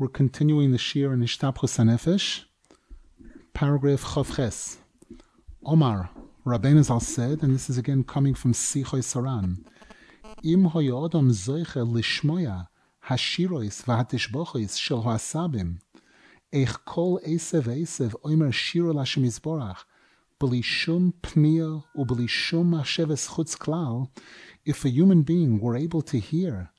We're continuing the shir in Hishtapkhus HaNefesh, paragraph Chavches. Omar, Rabbeinu Zal said, and this is again coming from Sichoy Saran, Im hoyodom zoiche lishmoya hashirois v'hatishbochois shel hoasabim, eich kol esev esev oimer shiro lashem yizborach, b'li shum pnia u'b'li shum machsheves chutz klal, if a human being were able to hear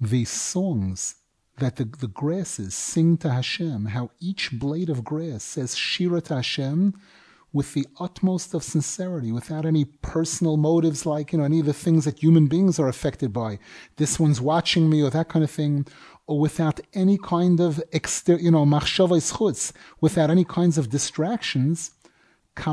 these songs that the, the grasses sing to Hashem, how each blade of grass says Shira to Hashem with the utmost of sincerity, without any personal motives like, you know, any of the things that human beings are affected by. This one's watching me or that kind of thing, or without any kind of exter, you know, machshava chutz, without any kinds of distractions. How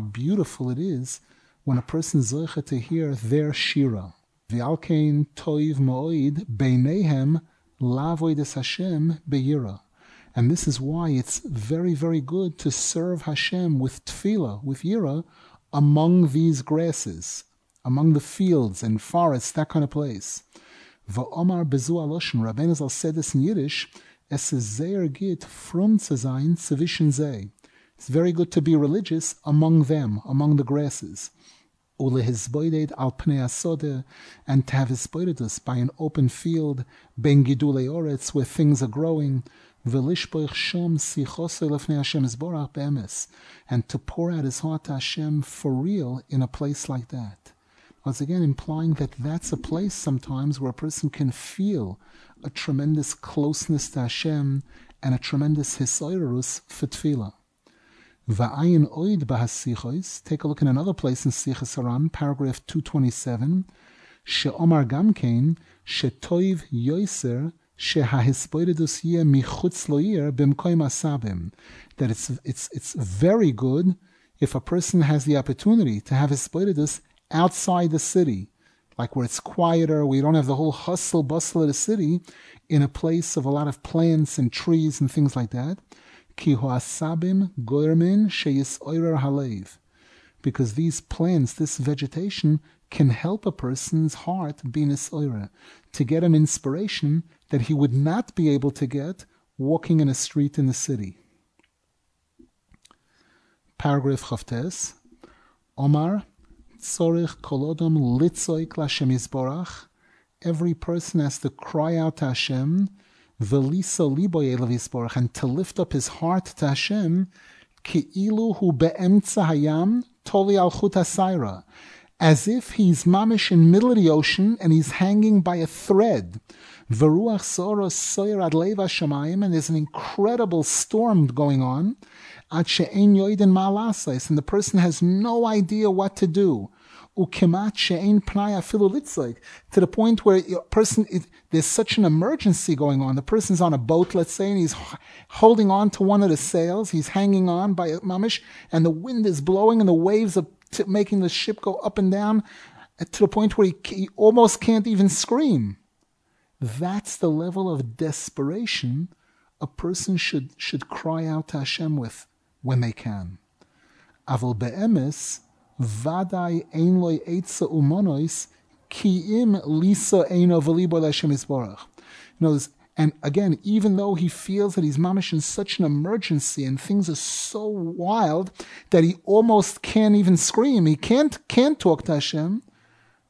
beautiful it is when a person zoicha to hear their shira. V'alkein toiv mo'id beinehem lavoides Hashem beyira. And this is why it's very, very good to serve Hashem with tefillah, with yira, among these grasses, among the fields and forests, that kind of place. Va'omar bezu aloshen, Rabbeinu Zal said this in Yiddish, es zeir git from zu sein. It's very good to be religious among them, among the grasses ulehizboided al pnei asode, and hisboidedus by an open field, ben gidule where things are growing, velishboich shom sichose lefnei Hashem zborach be'emes, and to pour out his heart to Hashem for real in a place like that. Once again, implying that that's a place sometimes where a person can feel a tremendous closeness to Hashem and a tremendous hisoirus for tefillah. Va'ayin oid bahasichois. Take a look in another place in Sichas Haran, paragraph 227. She'omar gamkein, she'toiv yoiser, she'hahispoidedus yeh michutz loir b'mkoim asabim. That it's, it's, it's very good if a person has the opportunity to have hispoidedus outside the city, like where it's quieter, we don't have the whole hustle bustle of the city, in a place of a lot of plants and trees and things like that. Ki hoasabim goyrmin sheyis oirer halev. Because these plants, this vegetation, can help a person's heart be nisoira, to get an inspiration that he would not be able to get walking in a street in the city. Paragraph Chavtes. Omar, tzorich kolodom litzoik lashem. Every person has to cry out to Hashem Velisa liboy and to lift up his heart to Hashem, ki'ilu hu be'emtza hayam toli al chut as if he's mamish in middle of the ocean and he's hanging by a thread. Veruach soros soyer ad leva and there's an incredible storm going on. Ad she'en yoiden malasais, and the person has no idea what to do to the point where a person, it, there's such an emergency going on. The person's on a boat, let's say, and he's holding on to one of the sails. He's hanging on by a mamish, and the wind is blowing, and the waves are t- making the ship go up and down uh, to the point where he, he almost can't even scream. That's the level of desperation a person should should cry out to Hashem with when they can. Aval be'emes, vadai ein loy eitza umonois ki im lisa eino v'libo l'Hashem yisborach. You know, and again, even though he feels that he's mamish in such an emergency and things are so wild that he almost can't even scream, he can't can't talk to Hashem.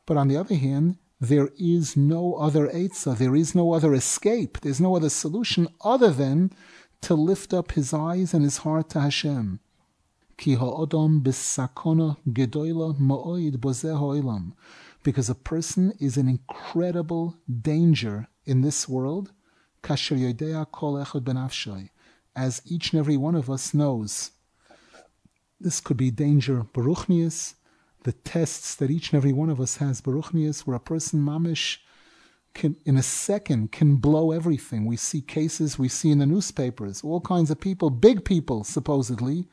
But on the other hand, there is no other Eitzah, there is no other escape, there's no other solution other than to lift up his eyes and his heart to Hashem. Ki ha'odom b'sakona gedoyla ma'oid bozeh. Because a person is in incredible danger in this world, kasher yodea kol echad benafshay, as each and every one of us knows. This could be danger baruchnius, the tests that each and every one of us has baruchnius, where a person mamish can, in a second, can blow everything. We see cases, we see in the newspapers, all kinds of people, big people supposedly,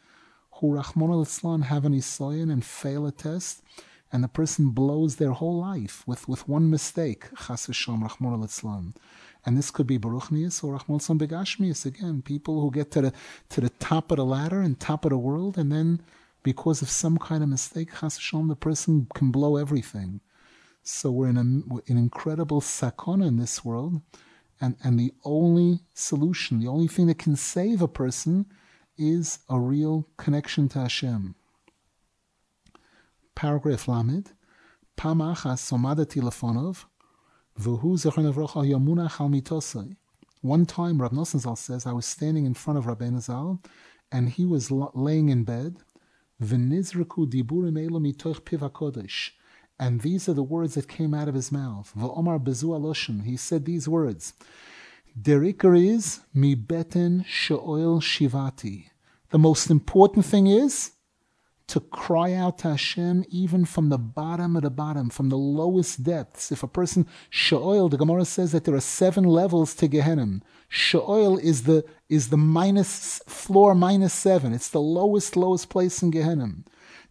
who Rachmana litzlan have an Isayan and fail a test, and the person blows their whole life with, with one mistake, Chas v'sham Rachmana litzlan. And this could be Baruchnius or Rahman al Begashmius, again, people who get to the, to the top of the ladder and top of the world, and then because of some kind of mistake, Chas v'sham, the person can blow everything. So we're in a, an incredible sakona in this world, and, and the only solution, the only thing that can save a person is a real connection to Hashem. Paragraph Lamed, Pamachas somadati lefonov, v'hu zechon avrocha yamunach al. One time, Rab Nosson Zal says, I was standing in front of Rabbeinu Zal, and he was laying in bed. V'nizraku diburim elo mitoch piv. And these are the words that came out of his mouth. V'omar bezu aloshin. He said these words. Derikar is mi beten she'oil shivati. The most important thing is to cry out to Hashem even from the bottom of the bottom, from the lowest depths. If a person she'oil, the Gemara says that there are seven levels to Gehenna. She'oil is the is the minus floor minus seven. It's the lowest lowest place in Gehenna.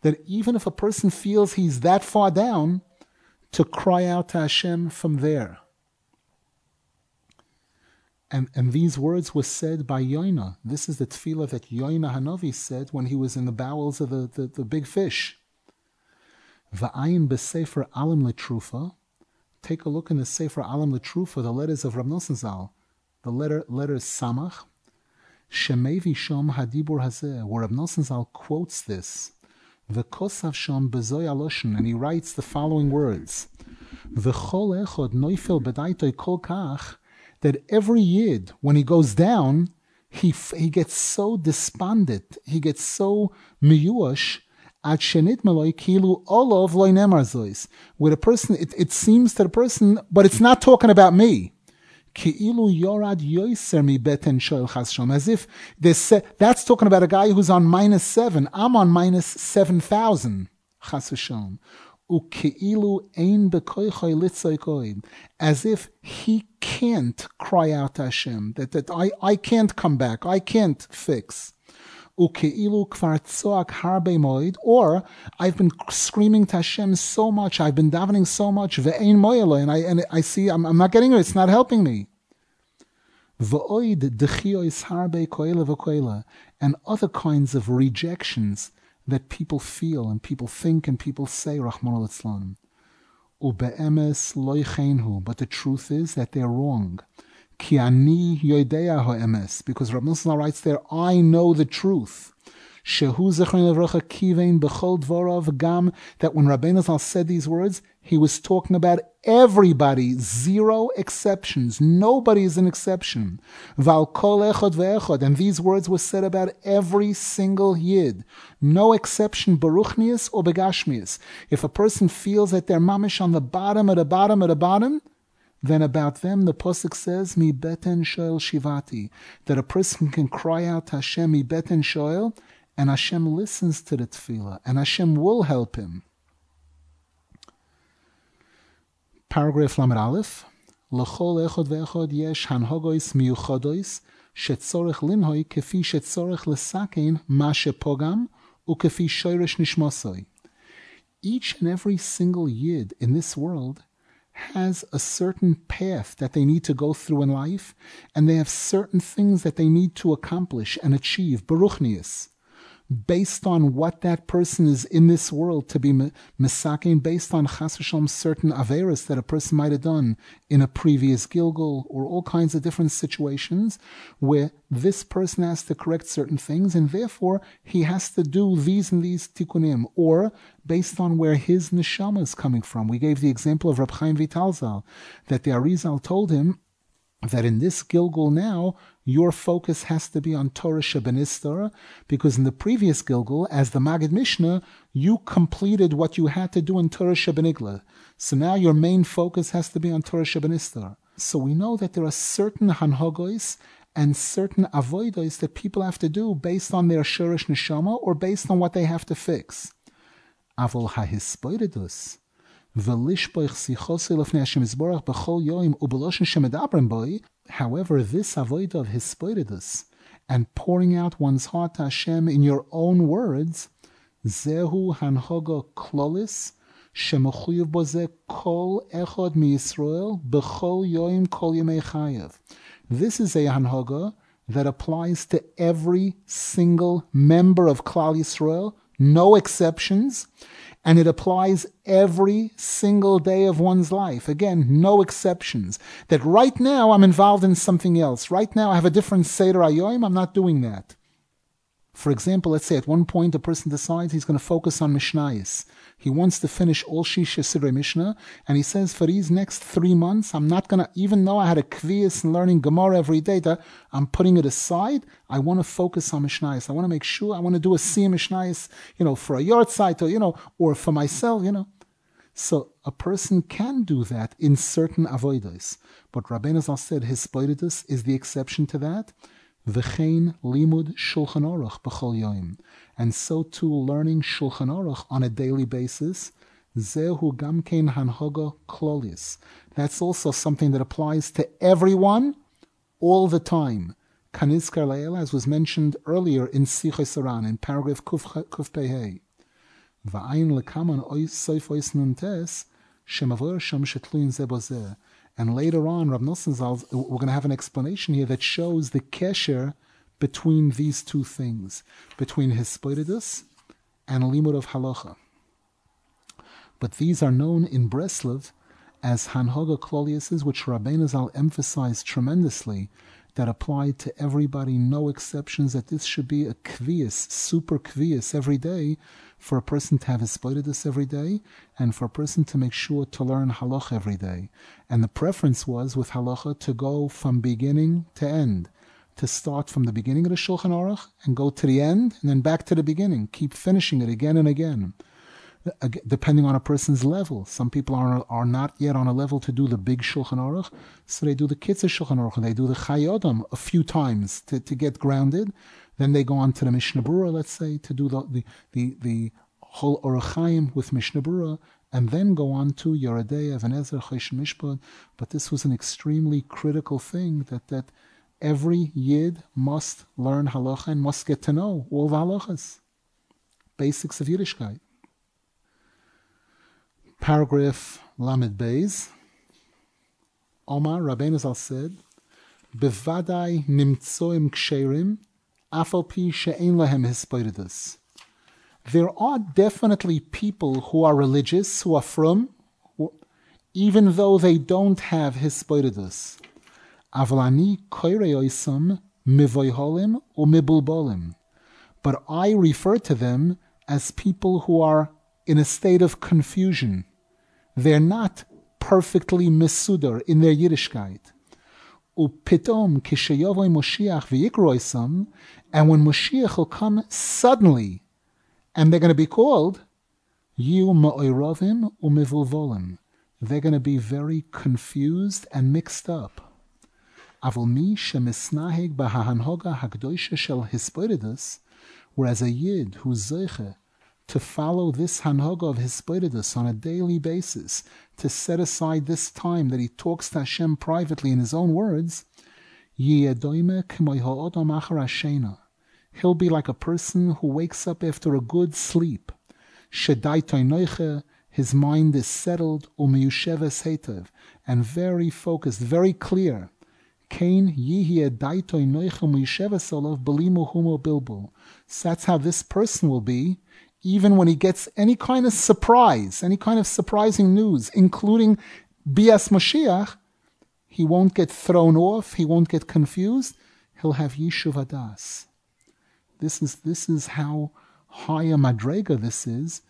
That even if a person feels he's that far down, to cry out to Hashem from there. And, and these words were said by Yoina. This is the tefillah that Yoina Hanavi said when he was in the bowels of the, the, the big fish. Va'ayin b'sefer Alim Letrufa. Take a look in the Sefer Alim Letrufa, the letters of Rav Nosson Zal. The letter letter Samach. Shemevi Shom Hadibur Hazeh, where Rav Nosson Zal quotes this. V'kosav Shom bezoy aloshin, and he writes the following words. V'chol echod noifel bedaitoi kol kach that every yid, when he goes down, he he gets so despondent, he gets so miyuash, at shenit maloi kilu olov nemar Where the person, it, it seems to the person, but it's not talking about me. As if this, that's talking about a guy who's on minus seven. I'm on minus seven thousand as if he can't cry out Hashem, that, that I, I can't come back, I can't fix. Or I've been screaming to Hashem so much, I've been davening so much, and I, and I see I'm, I'm not getting it, it's not helping me. And other kinds of rejections that people feel and people think and people say, Rahman al loichenhu. But the truth is that they're wrong. Because Nosson writes there, I know the truth. Shehu dvorav gam. That when Rabbi Nosson said these words, he was talking about everybody, zero exceptions. Nobody is an exception. Echod ve'echod. And these words were said about every single yid. No exception, baruchnius or begashmius. If a person feels that they're mamish on the bottom of the bottom of the bottom, then about them the posuk says, "Mi beten shoel shivati," that a person can cry out to Hashem, "Mi beten shoel," and Hashem listens to the tefillah, and Hashem will help him. Paragraph Lamed Aleph, לכל אחד ואחד יש הנהגויס מיוחדויס שצורך לנהוי כפי שצורך לסכן מה שפוגם וכפי שורש נשמוסוי. Each and every single yid in this world has a certain path that they need to go through in life, and they have certain things that they need to accomplish and achieve. Baruchnius based on what that person is in this world to be misakin, based on chas certain averis that a person might have done in a previous gilgal or all kinds of different situations where this person has to correct certain things and therefore he has to do these and these tikkunim or based on where his neshama is coming from. We gave the example of Rab Chaim Vitalzal that the Arizal told him that in this Gilgal now, your focus has to be on Torah Shebenistar, because in the previous Gilgal, as the Magid Mishnah, you completed what you had to do in Torah Shebenigla. So now your main focus has to be on Torah Shebenistar. So we know that there are certain Hanhogos and certain avoidos that people have to do based on their Shurish Neshama or based on what they have to fix. Avol hahispoidedus However, this avoid of hispoidus and pouring out one's heart to Hashem in your own words, zehu hanhoga klolis shemechuyev boze kol echod miyisrael bechol yoim kol yemei. This is a hanhoga that applies to every single member of Klal Yisrael, no exceptions And it applies every single day of one's life. Again, no exceptions. That right now I'm involved in something else. Right now I have a different Seder Ayoim. I'm not doing that. For example, let's say at one point a person decides he's going to focus on Mishnayis. He wants to finish all Shisha Sidre Mishnah, and he says for these next three months, I'm not to, even though I had a kvias and learning Gemara every day, that I'm putting it aside. I want to focus on Mishnayis. I want to make sure, I want to do a Siyam Mishnayis, you know, for a yahrzeit or, you know, or for myself, you know. So a person can do that in certain avoidas. But Rabbeinu Zal said his is the exception to that. V'chein limud Shulchan Aruch b'chol yoim. And so too learning Shulchan Aruch on a daily basis. Zehu gamkein hanhoga klolis. That's also something that applies to everyone all the time. Kanizkar Le'el, as was mentioned earlier in Sichos Saran, in paragraph Kuf, Pehei. Va'ayin lekaman ois soif ois nuntes, shemavor sham shetluin zebozeh. And later on, Rav Nosson Zal, we're going to have an explanation here that shows the kesher between these two things, between Hispodidus and Limud of Halacha. But these are known in Breslov as Hanhoga Kloliuses, which Rabbeinu Zal emphasized tremendously, that apply to everybody, no exceptions, that this should be a kvias, super kvias every day, for a person to have his this every day, and for a person to make sure to learn halacha every day. And the preference was with halacha to go from beginning to end, to start from the beginning of the Shulchan Aruch and go to the end, and then back to the beginning. Keep finishing it again and again depending on a person's level. Some people are are not yet on a level to do the big Shulchan Aruch, so they do the Kitzur Shulchan Aruch, and they do the Chayodam a few times to, to get grounded. Then they go on to the Mishnah Berurah, let's say, to do the the the, the whole with Mishnah Berurah, and then go on to Yoredei, Even HaEzer, Choshen Mishpat. But this was an extremely critical thing that that every Yid must learn halacha and must get to know all the halachas, basics of Yiddishkeit. Paragraph Lamed Beis. Omar Rabbeinu Zal said, "Bevadai nimtzoim ksherim, afalpi she'en lahem hispoidus." There are definitely people who are religious, who are from, even though they don't have hispoidus. Avlani koireoisam mivoiholim or mibulbolim. But I refer to them as people who are in a state of confusion they're not perfectly misudar in their Yiddishkeit. Upitom kishayovoy Moshiach v'yikroisam, and when Moshiach will come suddenly, and they're going to be called Yu Ma'oirovim Umivulvolim. They're going to be very confused and mixed up. Avol mi shemisnahig b'hahanhoga hakdoisha shel hispodidus, whereas a yid who's zeiche to follow this hanhoga of Hispodidus on a daily basis, to set aside this time that he talks to Hashem privately in his own words, he'll be like a person who wakes up after a good sleep. His mind is settled, and very focused, very clear. So that's how this person will be even when he gets any kind of surprise, any kind of surprising news, including Bias Moshiach, he won't get thrown off, he won't get confused, he'll have Yishuv Adas. This is, this is how high a madrega this is,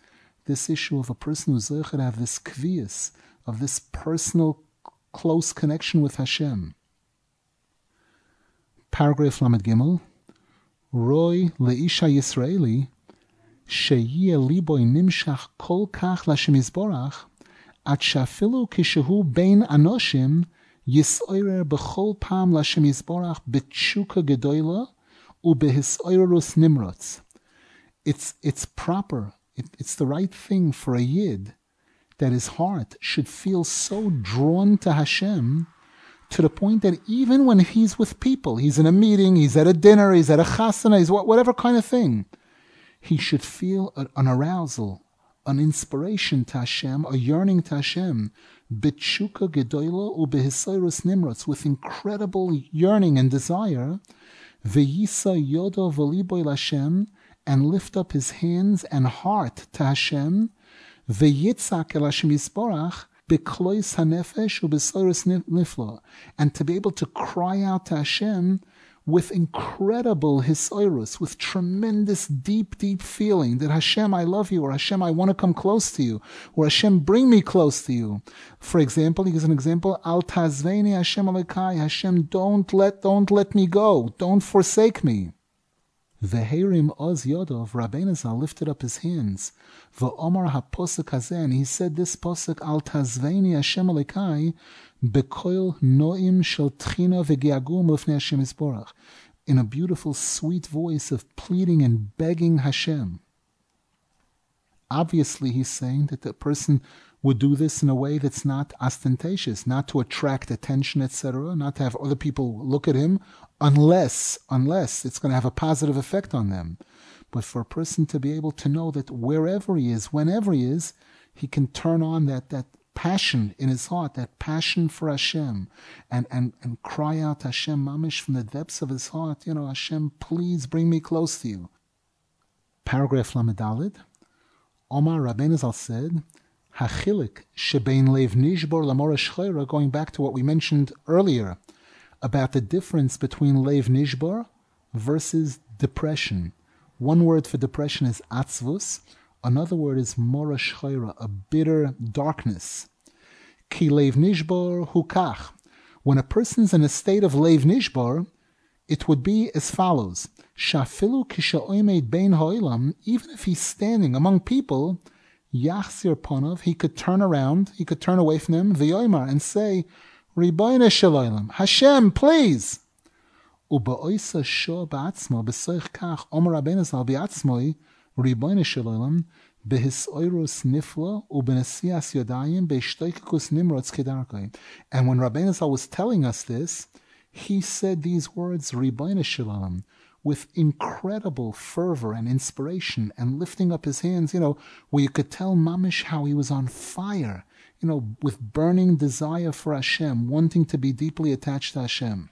this issue of a person who's to have this kvias, of this personal close connection with Hashem. Paragraph Lamed Gimel, Roy Leisha Yisraeli שיהיה ליבוי נמשך כל כך לשם יזבורך, עד שאפילו כשהוא בין אנושים, יסעורר בכל פעם לשם יזבורך בתשוקה גדולה ובהסעוררוס נמרוץ. It's, it's proper, it, it's the right thing for a yid that his heart should feel so drawn to Hashem to the point that even when he's with people, he's in a meeting, he's at a dinner, he's at a chasana, he's whatever kind of thing, he should feel an arousal, an inspiration to Hashem, a yearning to Hashem, bitshuka gedoyla ubehisairus nimrats, with incredible yearning and desire, veyisa yodo v'liboy Hashem, and lift up his hands and heart to Hashem, V'yitzak el Hashem Yisborach, beklois hanefesh ubesoris niflo, and to be able to cry out to Hashem with incredible hisoirus, with tremendous deep, deep feeling that Hashem, I love you, or Hashem, I want to come close to you, or Hashem, bring me close to you. For example, he gives an example, Al tazveni Hashem alekai, Hashem, don't let, don't let me go, don't forsake me. The Veherim oz yodov, Rabbeinu Zal lifted up his hands. V'omar ha-posuk hazeh, and he said this posuk, Al tazveni Hashem alekai, bekoil noim shel tchina v'geagum lefnei Hashem Yisborach, in a beautiful, sweet voice of pleading and begging Hashem. Obviously, he's saying that the person would do this in a way that's not ostentatious, not to attract attention, etc., not to have other people look at him, unless, unless it's going to have a positive effect on them. But for a person to be able to know that wherever he is, whenever he is, he can turn on that, that passion in his heart, that passion for Hashem, and, and, and cry out Hashem mamish from the depths of his heart, you know, Hashem, please bring me close to you. Paragraph Lamedalid. Omar Rabbeinu Zal said, Hachilik shebein lev nishbor lamora going back to what we mentioned earlier about the difference between lev nishbor versus depression. One word for depression is atzvus, Another word is mora shchayra, a bitter darkness. Ki nishbor hukach. When a person's in a state of lev nishbor, it would be as follows: Shafilu kisha'oimed bein ha'olam. Even if he's standing among people, yachzir ponov, he could turn around, he could turn away from them, v'yoimar, and say, Riboyne shaloilam, Hashem, please. Uba'oisa sho ba'atzmo, b'soich kach, omer rabbeinu bi'atzmoi, Nifla. And when Rabbeinu was telling us this, he said these words, Riboyne Shalom, with incredible fervor and inspiration and lifting up his hands, you know, where you could tell Mamish how he was on fire, you know, with burning desire for Hashem, wanting to be deeply attached to Hashem.